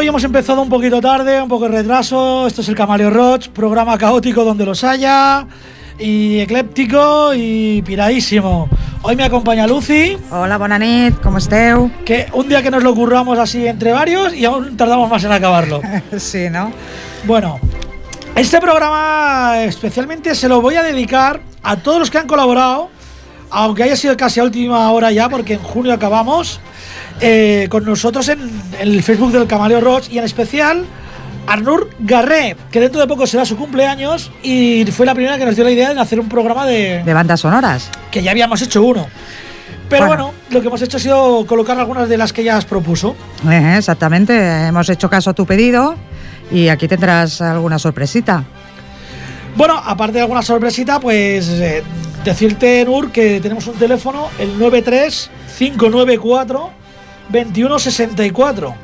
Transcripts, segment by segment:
Hoy hemos empezado un poquito tarde, un poco de retraso. Esto es el Camaleo Roach, programa caótico donde los haya, y ecléptico y piradísimo. Hoy me acompaña Lucy. Hola, Bonanit, ¿cómo esteu? Que un día que nos lo curramos así entre varios y aún tardamos más en acabarlo. sí, ¿no? Bueno, este programa especialmente se lo voy a dedicar a todos los que han colaborado, aunque haya sido casi a última hora ya, porque en junio acabamos, eh, con nosotros en, el Facebook del Camaleo Roach y en especial Arnur Garré, que dentro de poco será su cumpleaños y fue la primera que nos dio la idea de hacer un programa de... De bandas sonoras. Que ya habíamos hecho uno. Pero bueno. lo que hemos hecho ha sido colocar algunas de las que ellas propuso. Eh, exactamente, hemos hecho caso a tu pedido y aquí tendrás alguna sorpresita. Bueno, aparte de alguna sorpresita, pues eh, decirte, Nur, que tenemos un teléfono, el 93594 2164.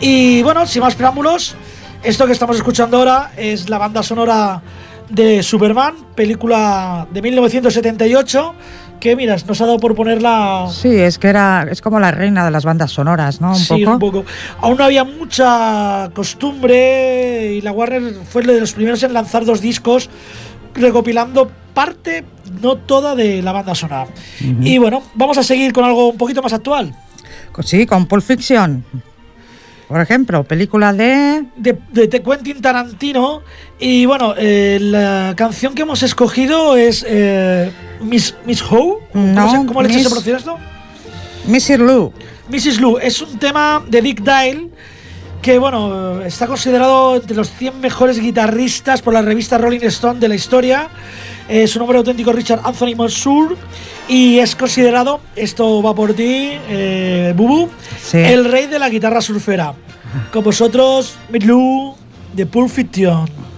Y bueno, sin más preámbulos, esto que estamos escuchando ahora es la banda sonora de Superman, película de 1978 que miras, nos ha dado por ponerla. Sí, es que era es como la reina de las bandas sonoras, ¿no? Un sí, un poco. Aún no había mucha costumbre y la Warner fue de los primeros en lanzar dos discos recopilando parte, no toda, de la banda sonora. Y bueno, vamos a seguir con algo un poquito más actual. Sí, con Pulp Fiction. Por ejemplo, película de... De, de Quentin Tarantino. Y bueno, eh, la canción que hemos escogido es eh, Miss, Miss Ho. No, ¿Cómo, le se pronuncia esto? Mrs. Lou. Mrs. Lou. Es un tema de Dick Dale que bueno, está considerado entre los 100 mejores guitarristas por la revista Rolling Stone de la historia. Eh, su nombre auténtico Richard Anthony Mansour y es considerado, esto va por ti, eh, Bubu, el rey de la guitarra surfera. Con vosotros, Midlou de Pulp Fiction.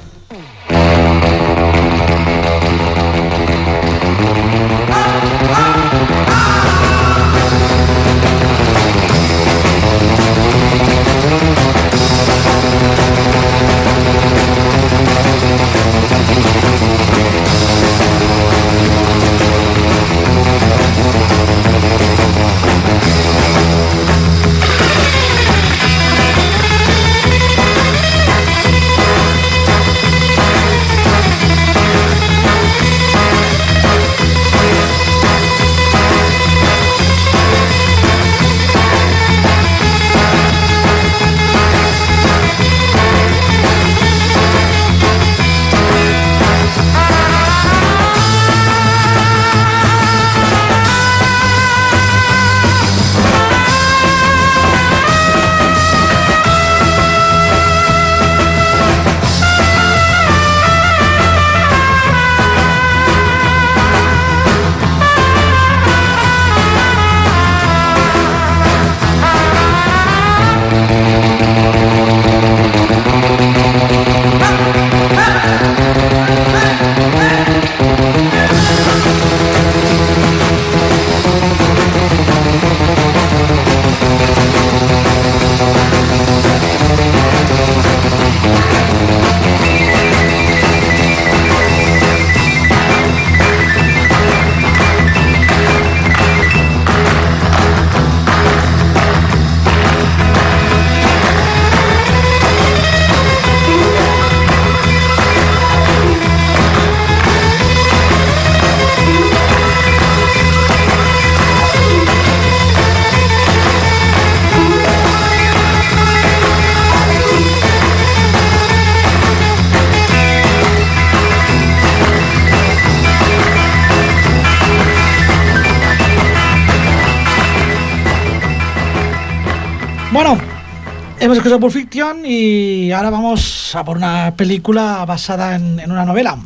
Hemos escuchado Pulp Fiction y ahora vamos a por una película basada en, una novela.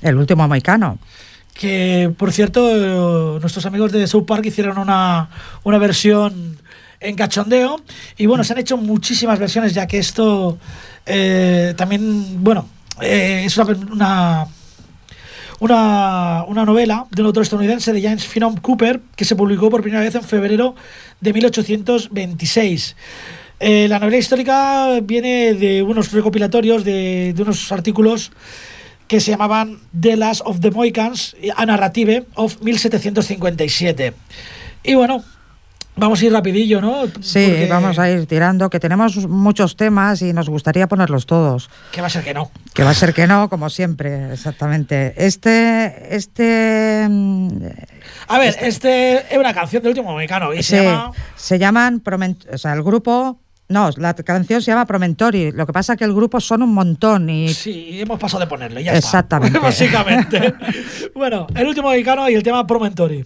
El último americano. Que, por cierto, nuestros amigos de South Park hicieron una, versión en cachondeo. Y bueno, se han hecho muchísimas versiones, ya que esto eh, también, bueno, eh, es una, una, una, novela de un autor estadounidense de James Finom Cooper que se publicó por primera vez en febrero de 1826. Eh, la novela histórica viene de unos recopilatorios, de, unos artículos que se llamaban The Last of the Mohicans, a Narrative of 1757. Y bueno, Vamos a ir rapidillo, ¿no? Sí, Porque- vamos a ir tirando, que tenemos muchos temas y nos gustaría ponerlos todos. Que va a ser que no. Que va a ser que no, como siempre, exactamente. Este, este, mm, A ver, este es una canción del último mexicano y se se, llama... se llaman, o sea, el grupo, no, la canción se llama Promentori. Lo que pasa es que el grupo son un montón y Sí, hemos pasado de ponerlo, ya Exactamente. está. Básicamente. bueno, el último mexicano y el tema Promentori.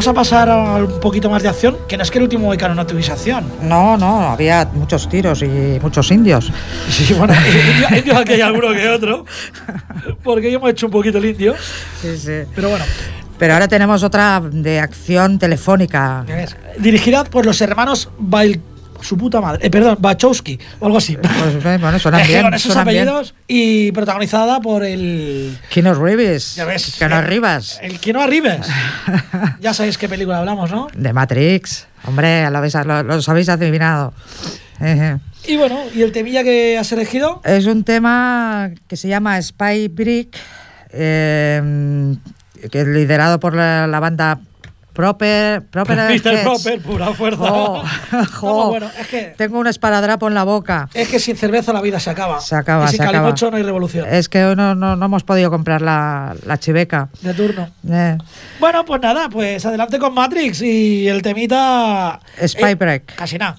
Vamos a pasar a un poquito más de acción, que no es que el último Moicano no tuviese acción. No, no, había muchos tiros y muchos indios. Sí, bueno, indio- indio aquí hay alguno que otro, porque hemos hecho un poquito el indio, Sí, sí. pero bueno, Pero ahora tenemos otra de acción telefónica. dirigida por los hermanos Bail, su puta madre, eh, perdón, Bachowski o algo así. Pues, eh, bueno, suenan bien. con esos suenan bien. apellidos y protagonizada por el Keanu Reeves. Ya ves. Keanu eh, Rivas. El Kino Arribes. ya sabéis qué película hablamos, ¿no? De Matrix. Hombre, lo habéis, lo- los habéis adivinado. Y bueno, ¿y el temilla que has elegido? Es un tema que se llama Spy Brick, eh, que es liderado por la, la banda Proper. Proper Mr. Proper, pura fuerza. Jo, Vamos, jo. bueno, es que, Tengo un esparadrapo en la boca. es que sin cerveza la vida se acaba. Se acaba, Y sin se acaba. no hay revolución. Es que no, no, no hemos podido comprar la, la chiveca. De turno. Eh, Bueno, pues nada, pues adelante con Matrix y el temita. Spy eh, Break. Casi nada.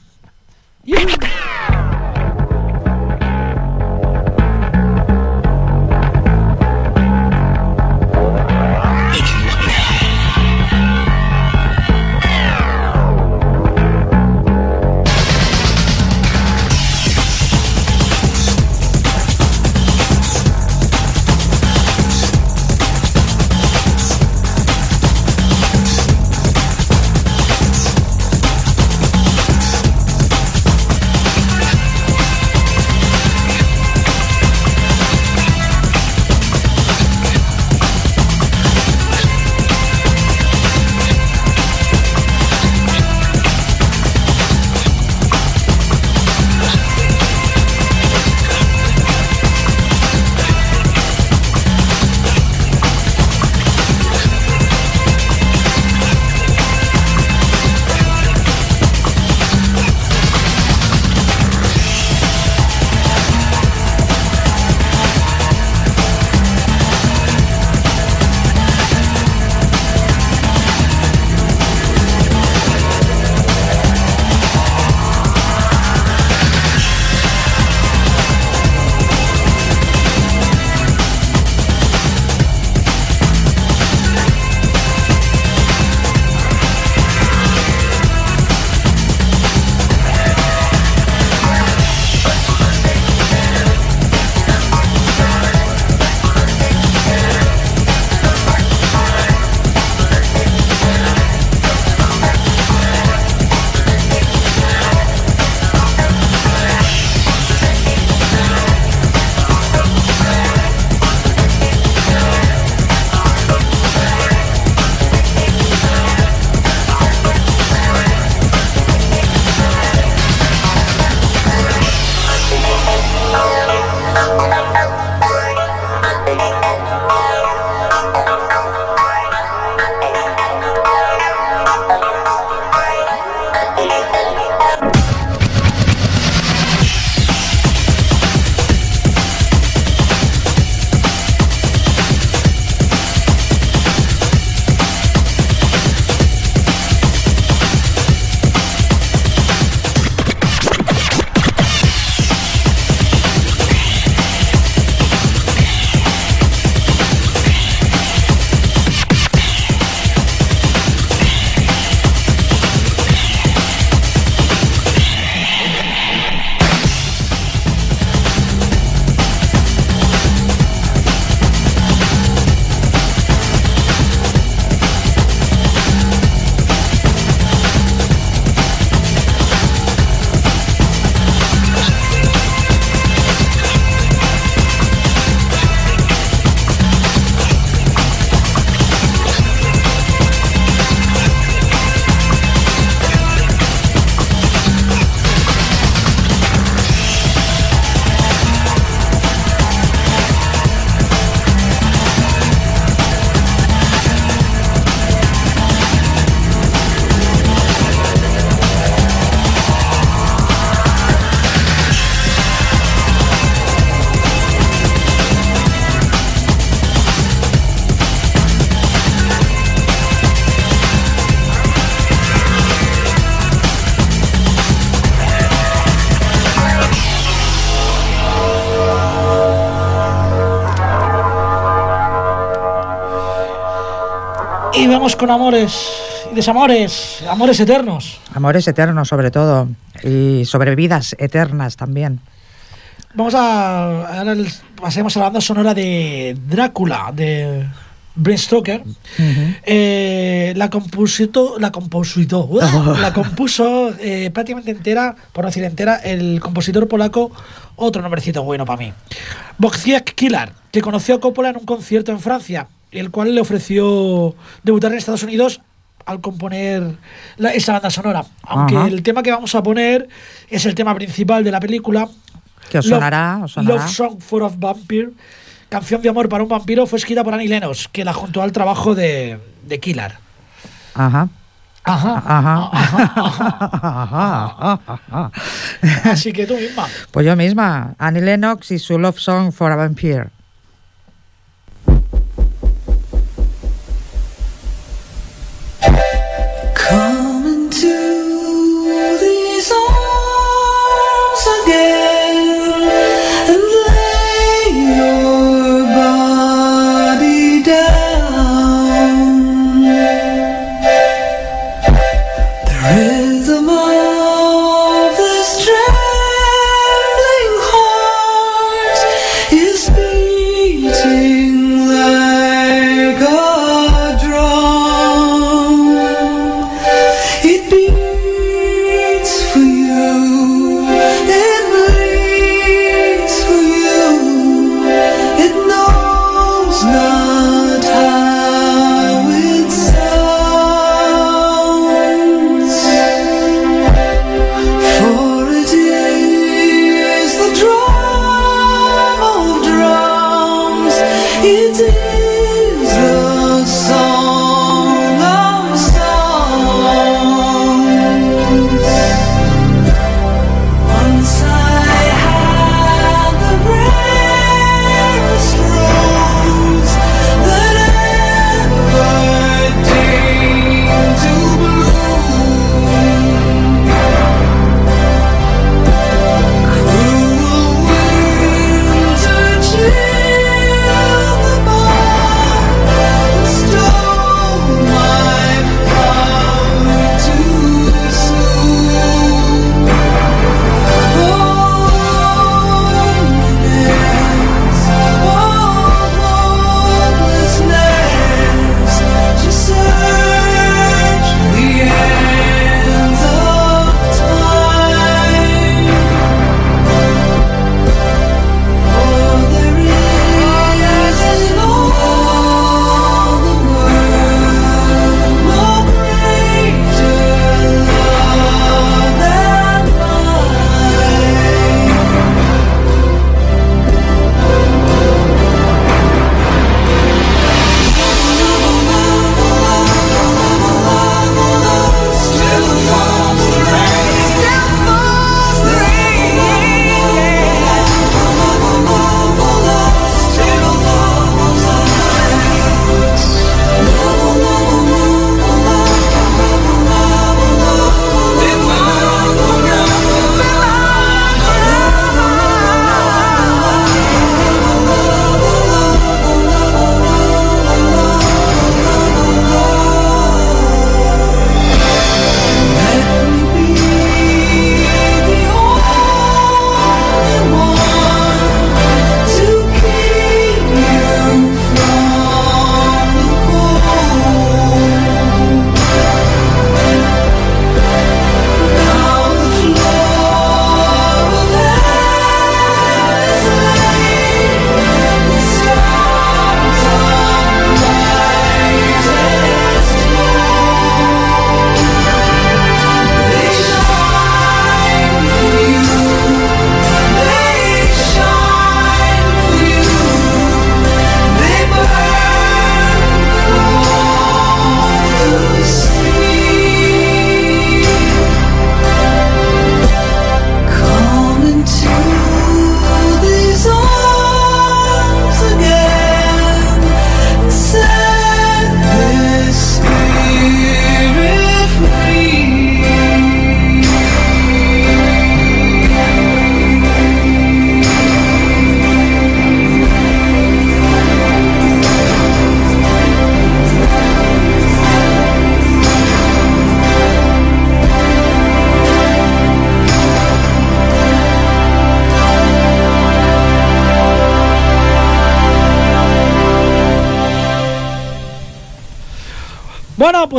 Con amores y desamores, amores eternos. Amores eternos sobre todo y sobre vidas eternas también. Vamos a. Ahora pasemos a la banda sonora de Drácula, de Bram Stoker. Eh, la compuso, la compositó, la compuso eh, prácticamente entera, por no decir entera, el compositor polaco, otro nombrecito bueno para mí, Wojciech Kilar, que conoció a Coppola en un concierto en Francia, el cual le ofreció debutar en Estados Unidos al componer la- esa banda sonora. Aunque Ajá. el tema que vamos a poner es el tema principal de la película. Que os Love- sonará, os sonará. Love Song for a Vampire, canción de amor para un vampiro, fue escrita por Annie Lennox, que la juntó al trabajo de, de Killar. Ajá. Ajá. Ajá. Ajá. Ajá. Así que tú misma. Pues yo misma, Annie Lennox y su Love Song for a Vampire.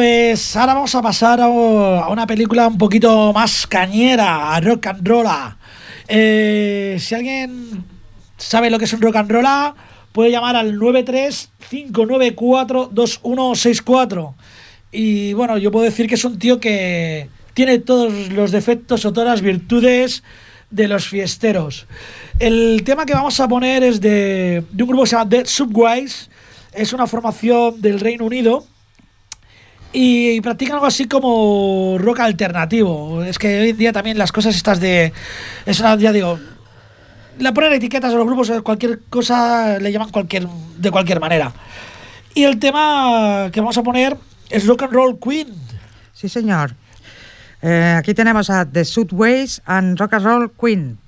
Pues ahora vamos a pasar a, una película un poquito más cañera, a rock and roll. Eh, si alguien sabe lo que es un rock and roll, puede llamar al 935942164. Y bueno, yo puedo decir que es un tío que tiene todos los defectos o todas las virtudes de los fiesteros. El tema que vamos a poner es de, de un grupo que se llama Dead Subwise. Es una formación del Reino Unido y practican algo así como rock alternativo. Es que hoy en día también las cosas estas de... Es una, ya digo, le ponen etiquetas a los grupos, cualquier cosa le llaman cualquier, de cualquier manera. Y el tema que vamos a poner es Rock and Roll Queen. Sí, señor. Eh, aquí tenemos a The Suitways and Rock and Roll Queen.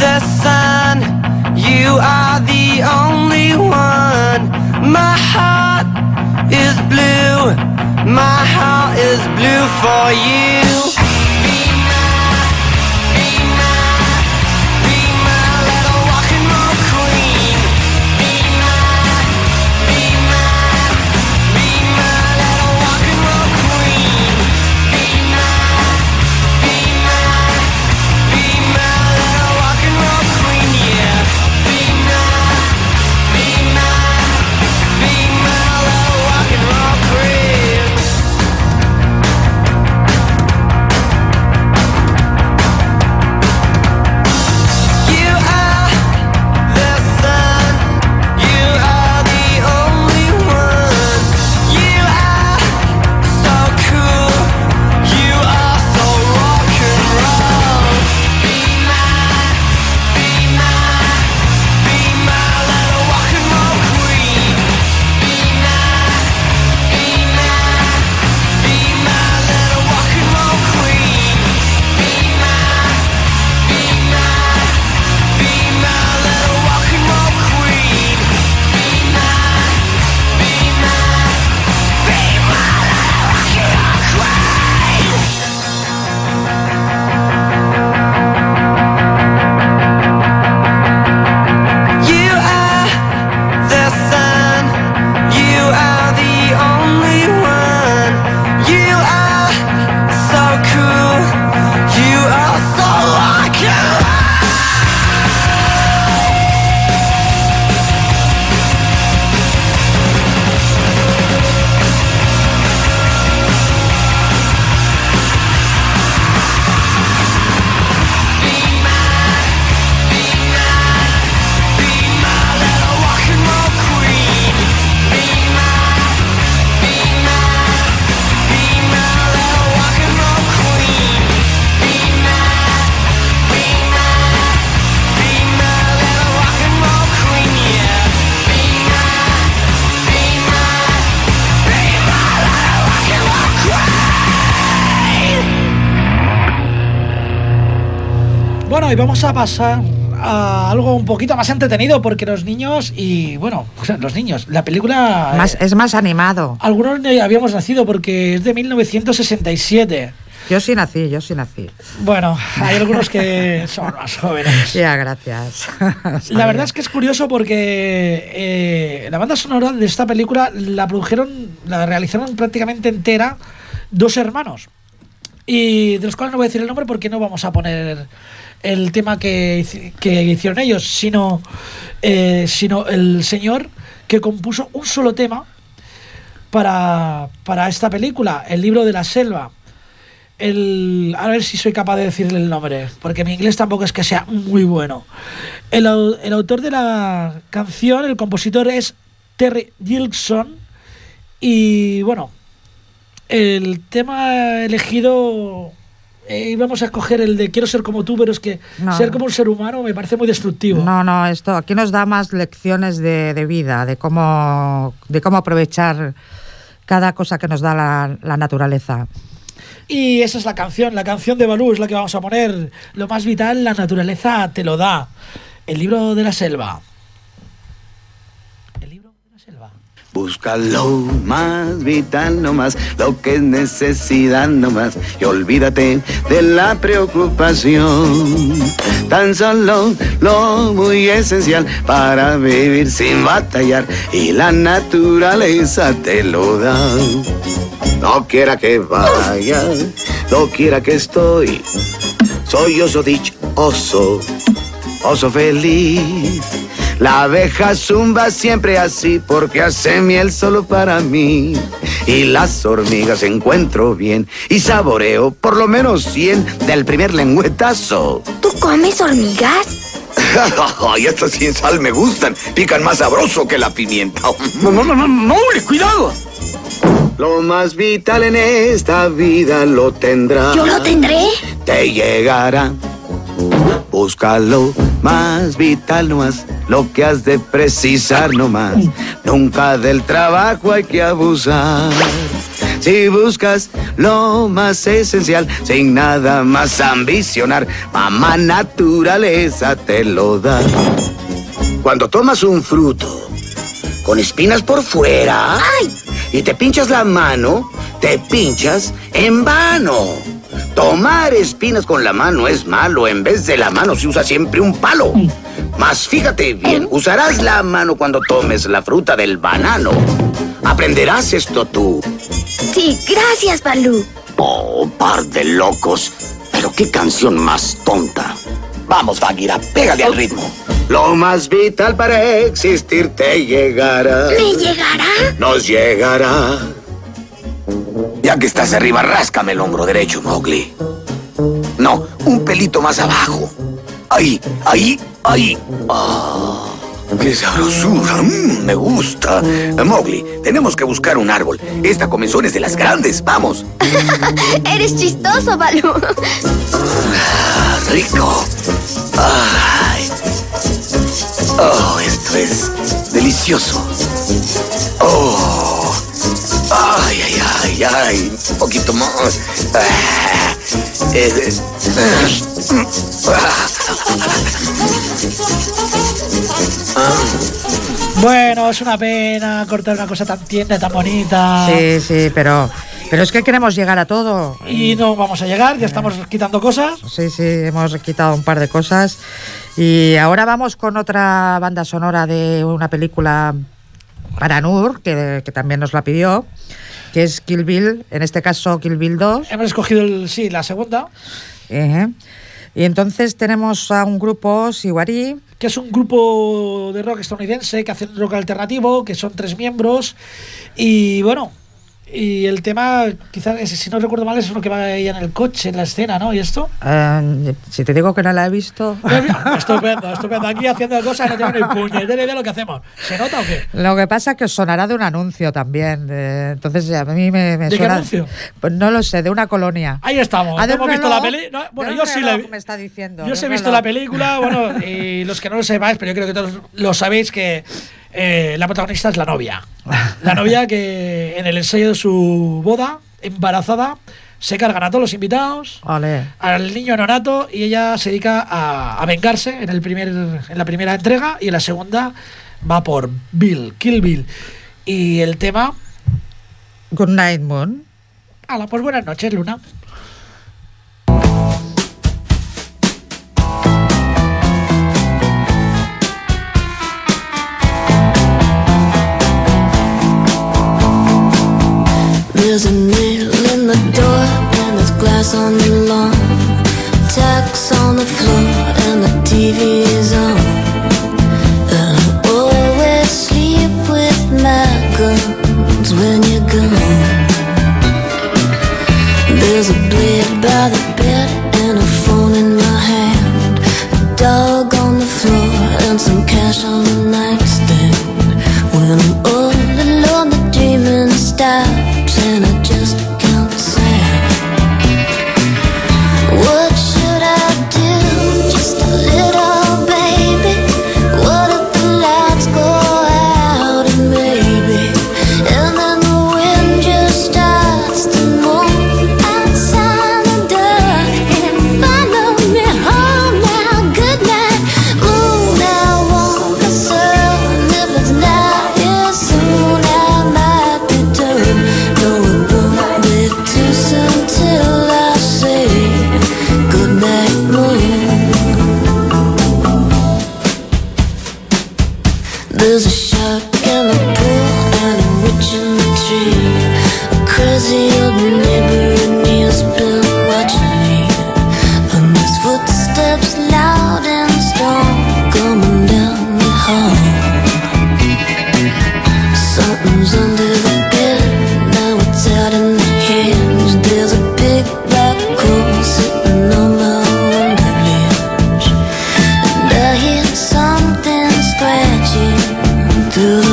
The sun. You are the only one. My heart is blue. My heart is blue for you. Bueno, y vamos a pasar a algo un poquito más entretenido porque los niños y bueno, los niños, la película... Más, eh, es más animado. algunos habíamos nacido porque es de 1967. Yo sí nací, yo sí nací. Bueno, hay algunos que son más jóvenes. Ya, gracias. La verdad es que es curioso porque eh, la banda sonora de esta película la produjeron, la realizaron prácticamente entera dos hermanos. Y de los cuales no voy a decir el nombre porque no vamos a poner el tema que, que hicieron ellos, sino, eh, sino el señor que compuso un solo tema para, para esta película, El libro de la selva. El, a ver si soy capaz de decirle el nombre, porque mi inglés tampoco es que sea muy bueno. El, el autor de la canción, el compositor es Terry Gilson. Y bueno, el tema elegido eh, íbamos a escoger el de quiero ser como tú, pero es que No. ser como un ser humano me parece muy destructivo. No, no, esto aquí nos da más lecciones de, de vida, de cómo, de cómo aprovechar cada cosa que nos da la, la naturaleza. Y esa es la canción, la canción de Balú es la que vamos a poner. Lo más vital, la naturaleza te lo da. El libro de la selva. El libro de la selva. Busca lo más vital nomás, lo que es necesidad nomás, y olvídate de la preocupación. Tan solo lo muy esencial para vivir sin batallar, y la naturaleza te lo da. No quiera que vaya, no quiera que estoy, soy oso dichoso, oso feliz. La abeja zumba siempre así porque hace miel solo para mí. Y las hormigas encuentro bien y saboreo por lo menos 100 del primer lengüetazo. ¿Tú comes hormigas? y estas sin sal me gustan, pican más sabroso que la pimienta. No, no, no, no, no, cuidado. Lo más vital en esta vida lo tendrá. ¿Yo lo tendré? Te llegará. Búscalo más vital nomás, lo que has de precisar nomás. Nunca del trabajo hay que abusar. Si buscas lo más esencial, sin nada más ambicionar, mamá naturaleza te lo da. Cuando tomas un fruto con espinas por fuera y te pinchas la mano, te pinchas en vano. Tomar espinas con la mano es malo. En vez de la mano se usa siempre un palo. Mas fíjate bien, usarás la mano cuando tomes la fruta del banano. Aprenderás esto tú. Sí, gracias, Balú. Oh, par de locos. Pero qué canción más tonta. Vamos, Bagheera, pégale al ritmo. Lo más vital para existir te llegará. ¿Me llegará? Nos llegará. Ya que estás arriba, ráscame el hombro derecho, Mowgli. No, un pelito más abajo. Ahí, ahí, ahí. Ah, ¡Qué sabrosura! Mm, me gusta. Mowgli, tenemos que buscar un árbol. Esta comenzón es de las grandes. Vamos. Eres chistoso, Balú. Ah, rico. Ay. Oh, esto es delicioso. Oh. Ay, ay, ay, ay. Un poquito más. Ah, eh, Bueno, es una pena cortar una cosa tan tierna, tan bonita. Sí, sí, pero, pero es que queremos llegar a todo. Y no vamos a llegar, ya estamos quitando cosas. Sí, sí, hemos quitado un par de cosas. Y ahora vamos con otra banda sonora de una película para Nur, que, que también nos la pidió, que es Kill Bill, en este caso Kill Bill 2. Hemos escogido, el, sí, la segunda. Y entonces tenemos a un grupo, Siwari, que es un grupo de rock estadounidense que hace rock alternativo, que son tres miembros. Y bueno, y el tema, quizás, si no recuerdo mal, es uno que va ahí en el coche, en la escena, ¿no? ¿Y esto? eh, si te digo que no la he visto... estupendo, estupendo. Aquí haciendo cosas no tengo ni puñetera idea de lo que hacemos. ¿Se nota o qué? Lo que pasa es que sonará de un anuncio también. eh, entonces a mí me, me ¿De qué suena. anuncio? Pues no lo sé, de una colonia. Ahí estamos. Ah, hemos visto la peli. no, bueno, yo sí la vi. me está diciendo. Yo os he visto la película, bueno, y los que no lo sepáis, pero yo creo que todos lo sabéis que eh, la protagonista es la novia. La novia que en el ensayo de su boda, embarazada, se cargan a todos los invitados, al niño nonato, y ella se dedica a, a vengarse en, el primer, en la primera entrega, y en la segunda va por Bill, Kill Bill. Y el tema, Good Night Moon. ala, pues buenas noches, Luna. There's a nail in the door and there's glass on the lawn. Tacks on the floor and the TV is on. to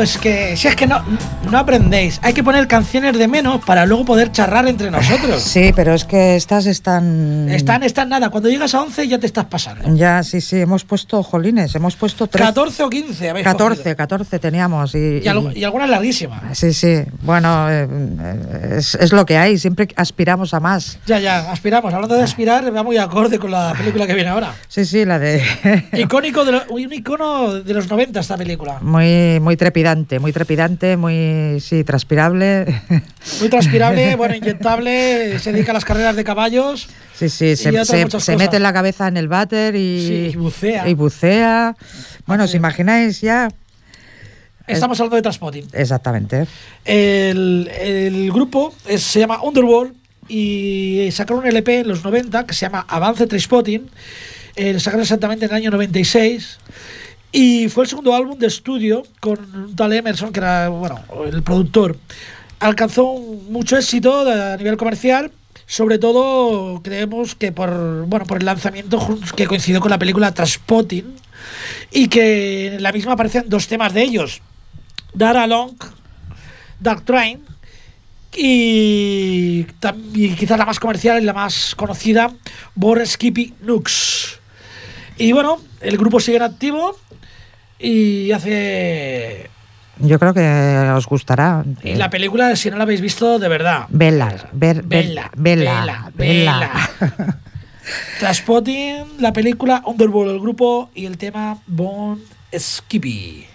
Es que si es que no, no aprendéis, hay que poner canciones de menos para luego poder charrar entre nosotros. Sí, pero es que estas están. Están, están nada, cuando llegas a 11 ya te estás pasando. Ya, sí, sí, hemos puesto, jolines, hemos puesto tres. 14 o 15, habéis 14, cogido. 14 teníamos. Y, Y, algu- y algunas larguísimas. Sí, sí. Bueno, eh, es, es lo que hay. Siempre aspiramos a más. Ya, ya, aspiramos. Hablando de aspirar, va muy acorde con la película que viene ahora. Sí, sí, la de. Icónico de lo- un icono de los 90 esta película. muy, muy trepidante, muy trepidante, muy. Sí, transpirable. Muy transpirable, bueno, inyectable, se dedica a las carreras de caballos. Sí, sí, se, se- se mete la cabeza en el váter y. Sí, y bucea. y bucea. Bueno, ¿os imagináis ya? Estamos hablando de Transpotting. Exactamente. El, el grupo es- se llama Underworld y sacaron un LP en los 90 que se llama Avance Transpotting. Eh, lo sacaron exactamente en el año 96. Y fue el segundo álbum de estudio con un tal Emerson, que era bueno, el productor. Alcanzó mucho éxito a nivel comercial, sobre todo creemos que por, bueno, por el lanzamiento que coincidió con la película Transpotting y que en la misma aparecen dos temas de ellos. Dara Long, Dark Train y, y quizás la más comercial y la más conocida, Bor Skippy Nux. Y bueno, el grupo sigue en activo y hace... Yo creo que os gustará. Y la película, si no la habéis visto, de verdad. Vela, ver, ver- Vela, vela, vela, vela. vela. Transpotting, la película Underworld, el grupo y el tema Bond Skippy.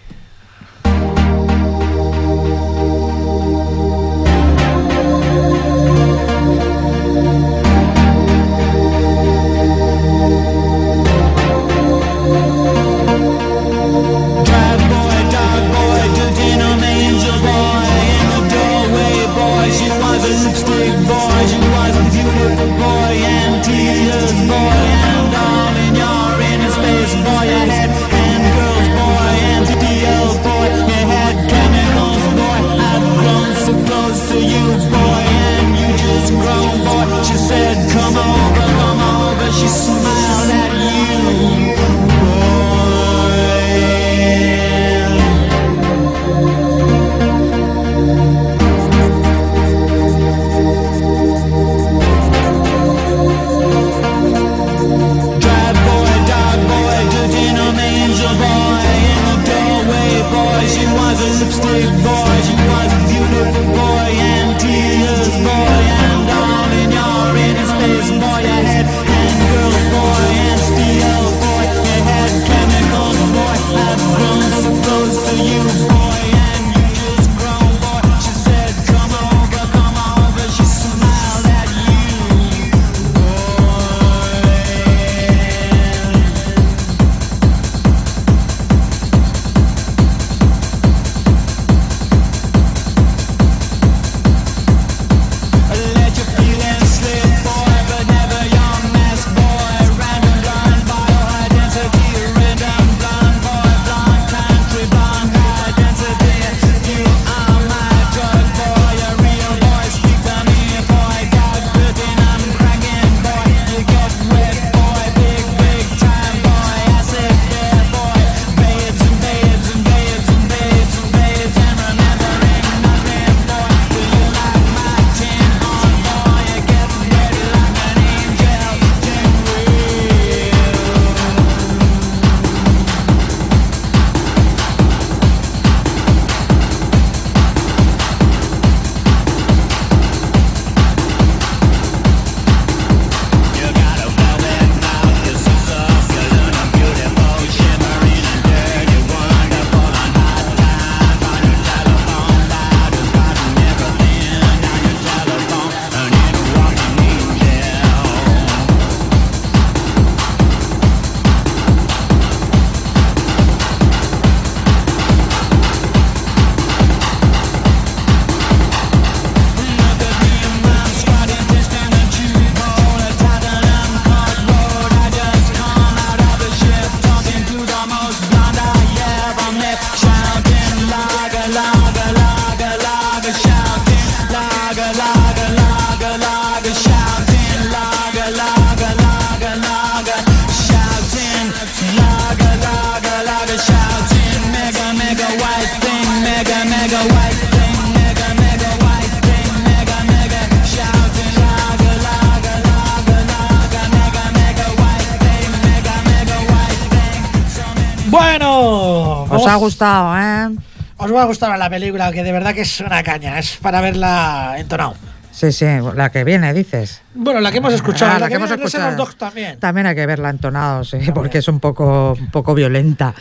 Gustado, ¿eh? os va a gustar la película, que de verdad que es una caña, es para verla entonado. Sí, sí, la que viene, dices. Bueno, la que hemos escuchado, Ah, la, que, hemos escuchado. Dogs también. También hay que verla entonado, sí, porque es un poco, un poco violenta.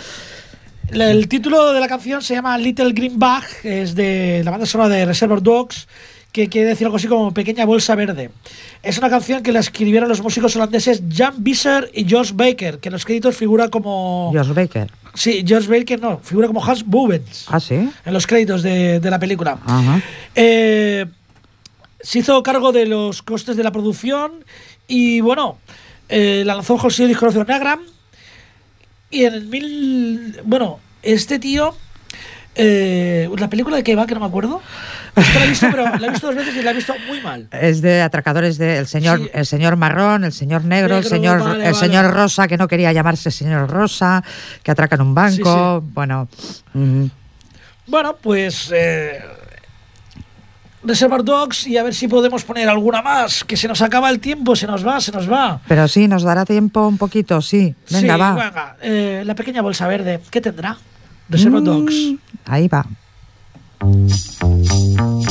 El título de la canción se llama Little Green Bag, es de la banda sonora de Reservoir Dogs, que quiere decir algo así como Pequeña Bolsa Verde. Es una canción que la escribieron los músicos holandeses Jan Visser y Josh Baker, que en los créditos figura como... Josh Baker. Sí, Josh Baker no, figura como Hans Bubens Ah, sí. en los créditos de, de la película. Ajá. Eh, se hizo cargo de los costes de la producción y bueno, eh, la lanzó sello discográfico Nagram. Y en el mil. Bueno, este tío. eh, la película de que va, que no me acuerdo. La he visto, pero la he visto dos veces y la he visto muy mal. Es de atracadores de el señor, Sí. el señor marrón, el señor negro, el señor, vale, el vale. señor rosa que no quería llamarse señor rosa, que atracan un banco. Bueno, mm, Bueno, pues. Eh, Reservoir Dogs y a ver si podemos poner alguna más. Que se nos acaba el tiempo, se nos va, se nos va. pero sí, nos dará tiempo un poquito, sí. Venga, Sí, va. venga. Eh, la pequeña bolsa verde, ¿qué tendrá? Reservoir Mm, Dogs. Ahí va. うん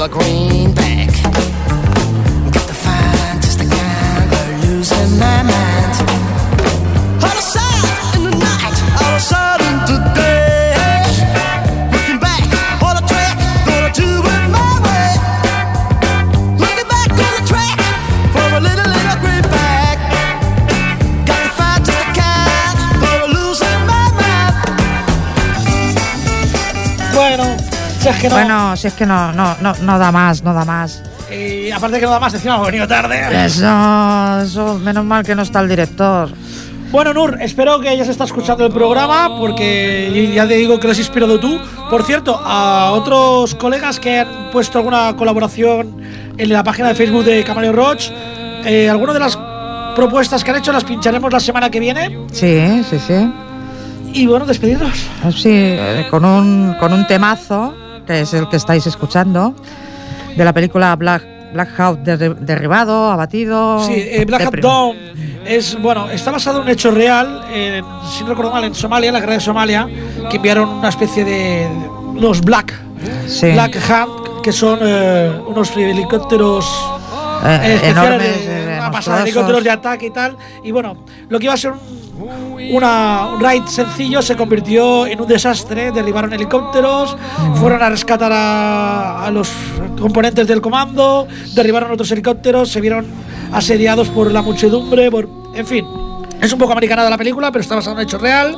for que no. Bueno, si es que no, no, no, no da más, no da más. Y aparte que nada más, encima hemos venido tarde. Eso, eso, menos mal que no está el director. Bueno, Nur, espero que hayas estado escuchando el programa porque ya te digo que lo has inspirado tú. Por cierto, a otros colegas que han puesto alguna colaboración en la página de Facebook de Camaleo Roach, eh, algunas de las propuestas que han hecho las pincharemos la semana que viene. Sí, sí, sí. Y bueno, despedirnos. Sí, eh, con un, con un temazo, que es el que estáis escuchando, de la película Black, Black Hawk derri- derribado, abatido. Sí, eh, Black Hawk Down es, bueno, está basado en un hecho real, en- si no recuerdo mal, en Somalia, en la guerra de Somalia, que enviaron una especie de. unos Black, Sí. Black Hawk, que son eh, unos helicópteros. Eh, eh, enormes, eh, una pasada, monstruosos. helicópteros de ataque y tal. Y bueno, lo que iba a ser un, una, un raid sencillo se convirtió en un desastre. Derribaron helicópteros, fueron a rescatar a, a los componentes del comando, derribaron otros helicópteros, se vieron asediados por la muchedumbre, por, en fin. Es un poco americanada la película, pero está basada en un hecho real.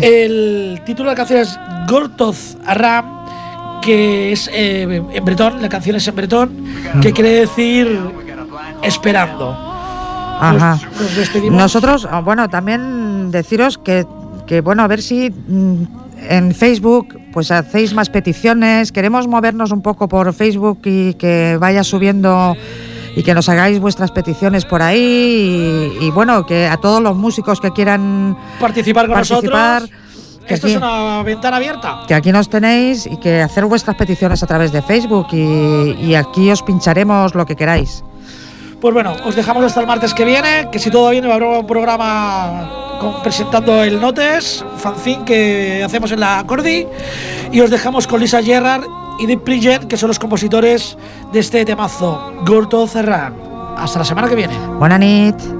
El título de la canción es Gortoz Aram, que es eh, en bretón, la canción es en bretón, que quiere decir esperando. Ajá. Nos, nos despedimos. Nosotros, ah, bueno, también deciros que, que, bueno, a ver si mm, en Facebook pues hacéis más peticiones. Queremos movernos un poco por Facebook y que vaya subiendo y que nos hagáis vuestras peticiones por ahí. Y, y bueno, que a todos los músicos que quieran participar con participar, nosotros. que Esto aquí- es una ventana abierta. que aquí nos tenéis y que hacer vuestras peticiones a través de Facebook y, y aquí os pincharemos lo que queráis. Pues bueno, os dejamos hasta el martes que viene, que si todo viene haber un programa presentando el Notes, un fanzine que hacemos en la Cordi, y os dejamos con Lisa Gerrard y Deep Prigent, que son los compositores de este temazo, Gorto Cerrán. Hasta la semana que viene. Buena nit.